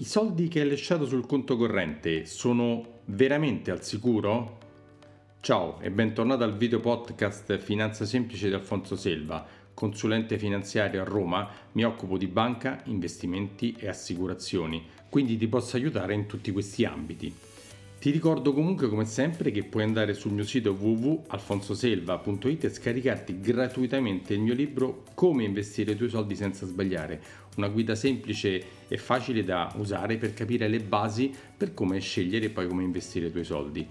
I soldi che hai lasciato sul conto corrente sono veramente al sicuro? Ciao e bentornato al video podcast Finanza Semplice di Alfonso Selva, consulente finanziario a Roma, mi occupo di banca, investimenti e assicurazioni, quindi ti posso aiutare in tutti questi ambiti. Ti ricordo comunque come sempre che puoi andare sul mio sito www.alfonsoselva.it e scaricarti gratuitamente il mio libro Come investire i tuoi soldi senza sbagliare, una guida semplice e facile da usare per capire le basi per come scegliere e poi come investire i tuoi soldi.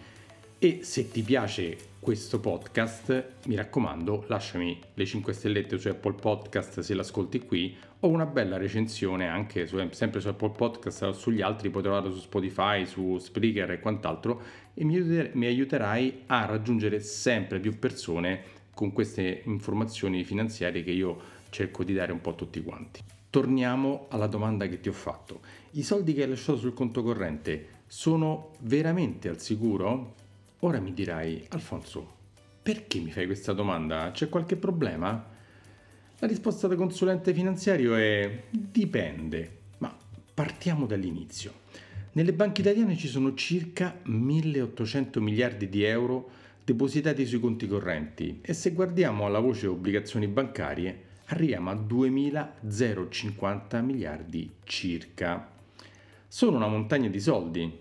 E se ti piace questo podcast, mi raccomando, lasciami le 5 stellette su Apple Podcast se l'ascolti qui o una bella recensione anche su, sempre su Apple Podcast o sugli altri, puoi trovarlo su Spotify, su Spreaker e quant'altro e mi, mi aiuterai a raggiungere sempre più persone con queste informazioni finanziarie che io cerco di dare un po' a tutti quanti. Torniamo alla domanda che ti ho fatto. I soldi che hai lasciato sul conto corrente sono veramente al sicuro? Ora mi dirai, Alfonso, perché mi fai questa domanda? C'è qualche problema? La risposta da consulente finanziario è dipende, ma partiamo dall'inizio. Nelle banche italiane ci sono circa 1800 miliardi di euro depositati sui conti correnti e se guardiamo alla voce obbligazioni bancarie arriviamo a 2050 miliardi circa. Sono una montagna di soldi.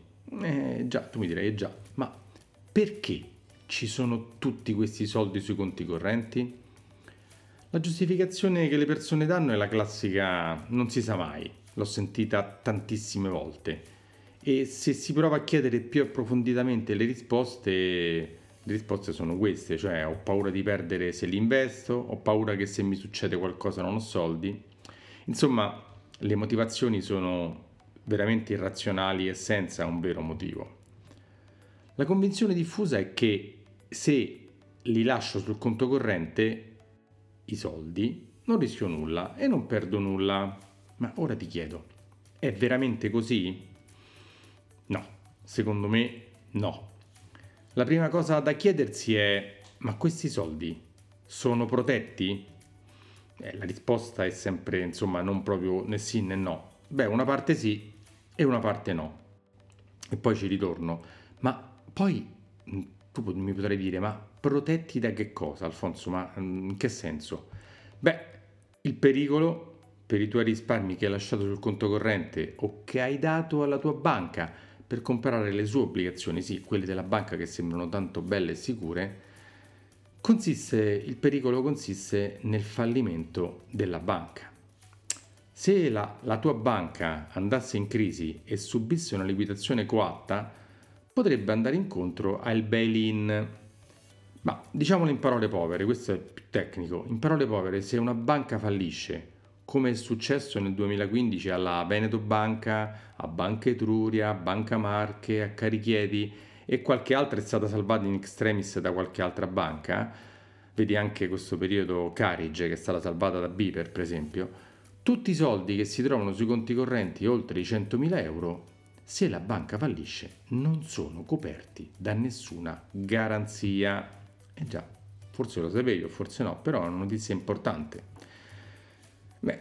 Eh, già, tu mi direi già, ma perché ci sono tutti questi soldi sui conti correnti? La giustificazione che le persone danno è la classica non si sa mai, l'ho sentita tantissime volte e se si prova a chiedere più approfonditamente le risposte, le risposte sono queste, cioè ho paura di perdere se li investo, ho paura che se mi succede qualcosa non ho soldi. Insomma, le motivazioni sono veramente irrazionali e senza un vero motivo. La convinzione diffusa è che se li lascio sul conto corrente, i soldi, non rischio nulla e non perdo nulla. Ma ora ti chiedo, è veramente così? No, secondo me no. La prima cosa da chiedersi è, ma questi soldi sono protetti? Eh, la risposta è sempre, insomma, non proprio né sì né no. Beh, una parte sì e una parte no. E poi ci ritorno. Ma poi mm, tu mi potrai dire, ma protetti da che cosa, Alfonso? Ma mm, in che senso? Beh, il pericolo per i tuoi risparmi che hai lasciato sul conto corrente o che hai dato alla tua banca per comprare le sue obbligazioni, sì, quelle della banca che sembrano tanto belle e sicure, consiste, il pericolo consiste nel fallimento della banca. Se la, la tua banca andasse in crisi e subisse una liquidazione coatta, potrebbe andare incontro al bail-in. Ma diciamolo in parole povere, questo è più tecnico. In parole povere, se una banca fallisce, come è successo nel 2015 alla Veneto Banca, a Banca Etruria, Banca Marche, a Carichieti e qualche altra è stata salvata in extremis da qualche altra banca, vedi anche questo periodo Carige che è stata salvata da Biper per esempio, tutti i soldi che si trovano sui conti correnti oltre i 100.000 euro se la banca fallisce non sono coperti da nessuna garanzia. E eh già, forse lo sapevi o forse no, però è una notizia importante. Beh,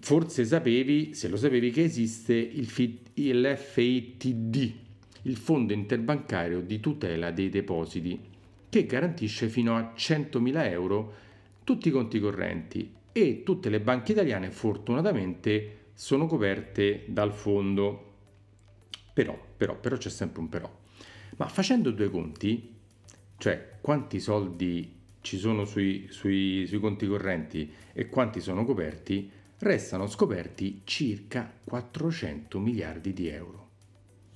forse sapevi, se lo sapevi, che esiste il, FITD, il Fondo Interbancario di Tutela dei Depositi, che garantisce fino a 100.000 euro tutti i conti correnti e tutte le banche italiane fortunatamente sono coperte dal fondo. Però, però, però c'è sempre un però. Ma facendo due conti, cioè quanti soldi ci sono sui, sui, sui conti correnti e quanti sono coperti, restano scoperti circa 400 miliardi di euro.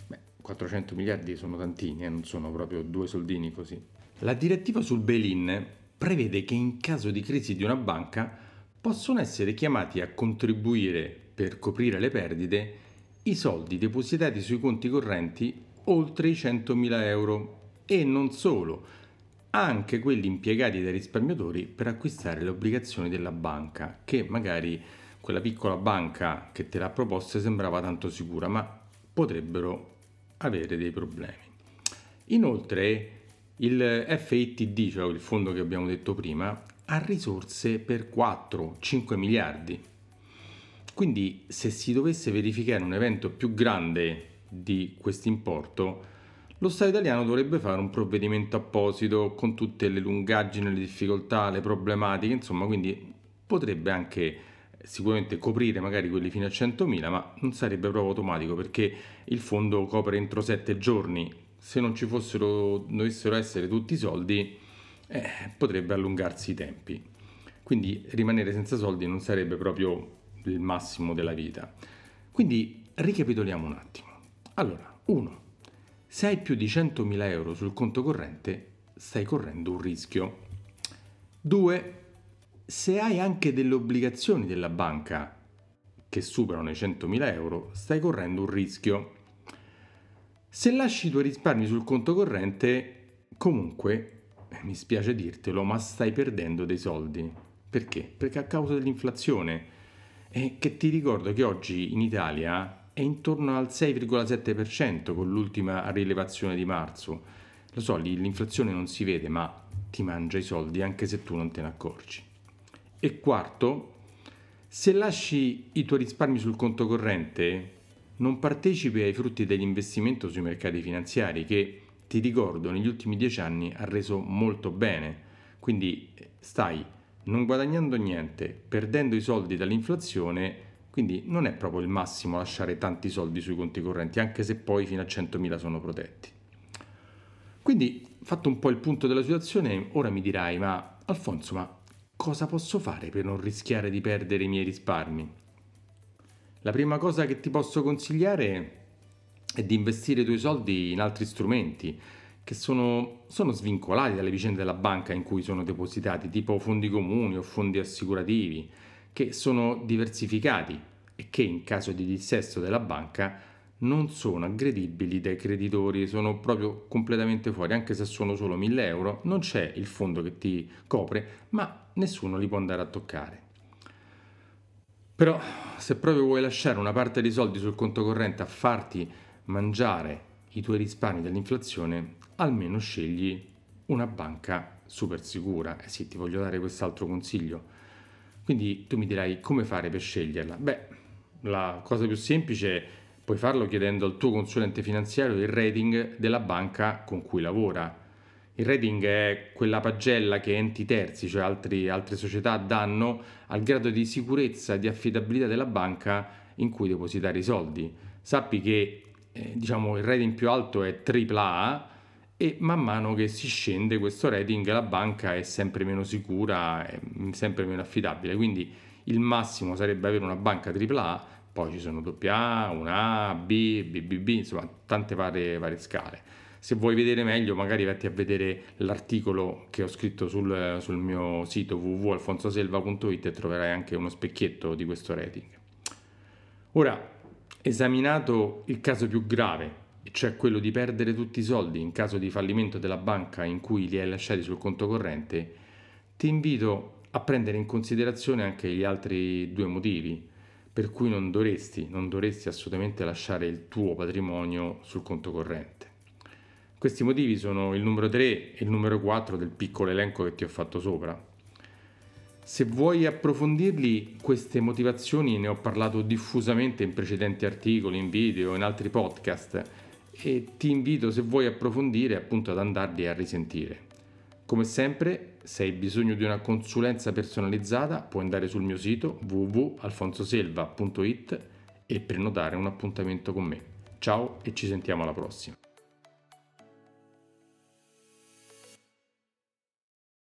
Beh, 400 miliardi sono tantini, eh, non sono proprio due soldini così. La direttiva sul bail-in prevede che in caso di crisi di una banca possono essere chiamati a contribuire per coprire le perdite i soldi depositati sui conti correnti oltre i 100.000 euro e non solo, anche quelli impiegati dai risparmiatori per acquistare le obbligazioni della banca, che magari quella piccola banca che te l'ha proposta sembrava tanto sicura, ma potrebbero avere dei problemi. Inoltre il FITD, cioè il fondo che abbiamo detto prima, ha risorse per 4-5 miliardi Quindi se si dovesse verificare un evento più grande di questo importo, lo Stato italiano dovrebbe fare un provvedimento apposito con tutte le lungaggini, le difficoltà, le problematiche, insomma, quindi potrebbe anche sicuramente coprire magari quelli fino a 100.000, ma non sarebbe proprio automatico perché il fondo copre entro 7 giorni. Se non ci fossero, dovessero essere tutti i soldi, eh, potrebbe allungarsi i tempi. Quindi rimanere senza soldi non sarebbe proprio il massimo della vita. Quindi ricapitoliamo un attimo. Allora, 1. Se hai più di 100.000 euro sul conto corrente, stai correndo un rischio. 2 se hai anche delle obbligazioni della banca che superano i 100.000 euro, stai correndo un rischio. Se lasci i tuoi risparmi sul conto corrente, comunque, eh, mi spiace dirtelo, ma stai perdendo dei soldi. Perché? Perché a causa dell'inflazione. E che ti ricordo che oggi in Italia è intorno al 6,7% con l'ultima rilevazione di marzo. Lo so, l'inflazione non si vede, ma ti mangia i soldi anche se tu non te ne accorgi. E quarto, se lasci i tuoi risparmi sul conto corrente, non partecipi ai frutti dell'investimento sui mercati finanziari che, ti ricordo, negli ultimi dieci anni ha reso molto bene. Quindi stai non guadagnando niente, perdendo i soldi dall'inflazione, quindi non è proprio il massimo lasciare tanti soldi sui conti correnti, anche se poi fino a 100.000 sono protetti. Quindi, fatto un po' il punto della situazione, ora mi dirai, ma Alfonso, ma cosa posso fare per non rischiare di perdere i miei risparmi? La prima cosa che ti posso consigliare è di investire i tuoi soldi in altri strumenti che sono, sono, svincolati dalle vicende della banca in cui sono depositati, tipo fondi comuni o fondi assicurativi, che sono diversificati e che in caso di dissesto della banca non sono aggredibili dai creditori, sono proprio completamente fuori, anche se sono solo 1000 euro, non c'è il fondo che ti copre, ma nessuno li può andare a toccare. Però se proprio vuoi lasciare una parte dei soldi sul conto corrente a farti mangiare i tuoi risparmi dall'inflazione, almeno scegli una banca super sicura. Eh sì, ti voglio dare quest'altro consiglio. Quindi tu mi dirai come fare per sceglierla? Beh, la cosa più semplice è Puoi farlo chiedendo al tuo consulente finanziario il rating della banca con cui lavora. Il rating è quella pagella che enti terzi, cioè altri, altre società, danno al grado di sicurezza e di affidabilità della banca in cui depositare i soldi. Sappi che eh, diciamo, il rating più alto è AAA e man mano che si scende questo rating la banca è sempre meno sicura, è sempre meno affidabile. Quindi il massimo sarebbe avere una banca AAA poi ci sono AA, una A, B, BBB, insomma tante varie, varie scale. Se vuoi vedere meglio, magari vatti a vedere l'articolo che ho scritto sul, sul mio sito www.alfonsoselva.it e troverai anche uno specchietto di questo rating. Ora, esaminato il caso più grave, cioè quello di perdere tutti i soldi in caso di fallimento della banca in cui li hai lasciati sul conto corrente, ti invito a prendere in considerazione anche gli altri due motivi per cui non dovresti, non dovresti assolutamente lasciare il tuo patrimonio sul conto corrente. Questi motivi sono il numero 3 e il numero 4 del piccolo elenco che ti ho fatto sopra. Se vuoi approfondirli, queste motivazioni ne ho parlato diffusamente in precedenti articoli, in video, in altri podcast e ti invito, se vuoi approfondire, appunto ad andarli a risentire. Come sempre, se hai bisogno di una consulenza personalizzata, puoi andare sul mio sito www.alfonsoselva.it e prenotare un appuntamento con me. Ciao e ci sentiamo alla prossima.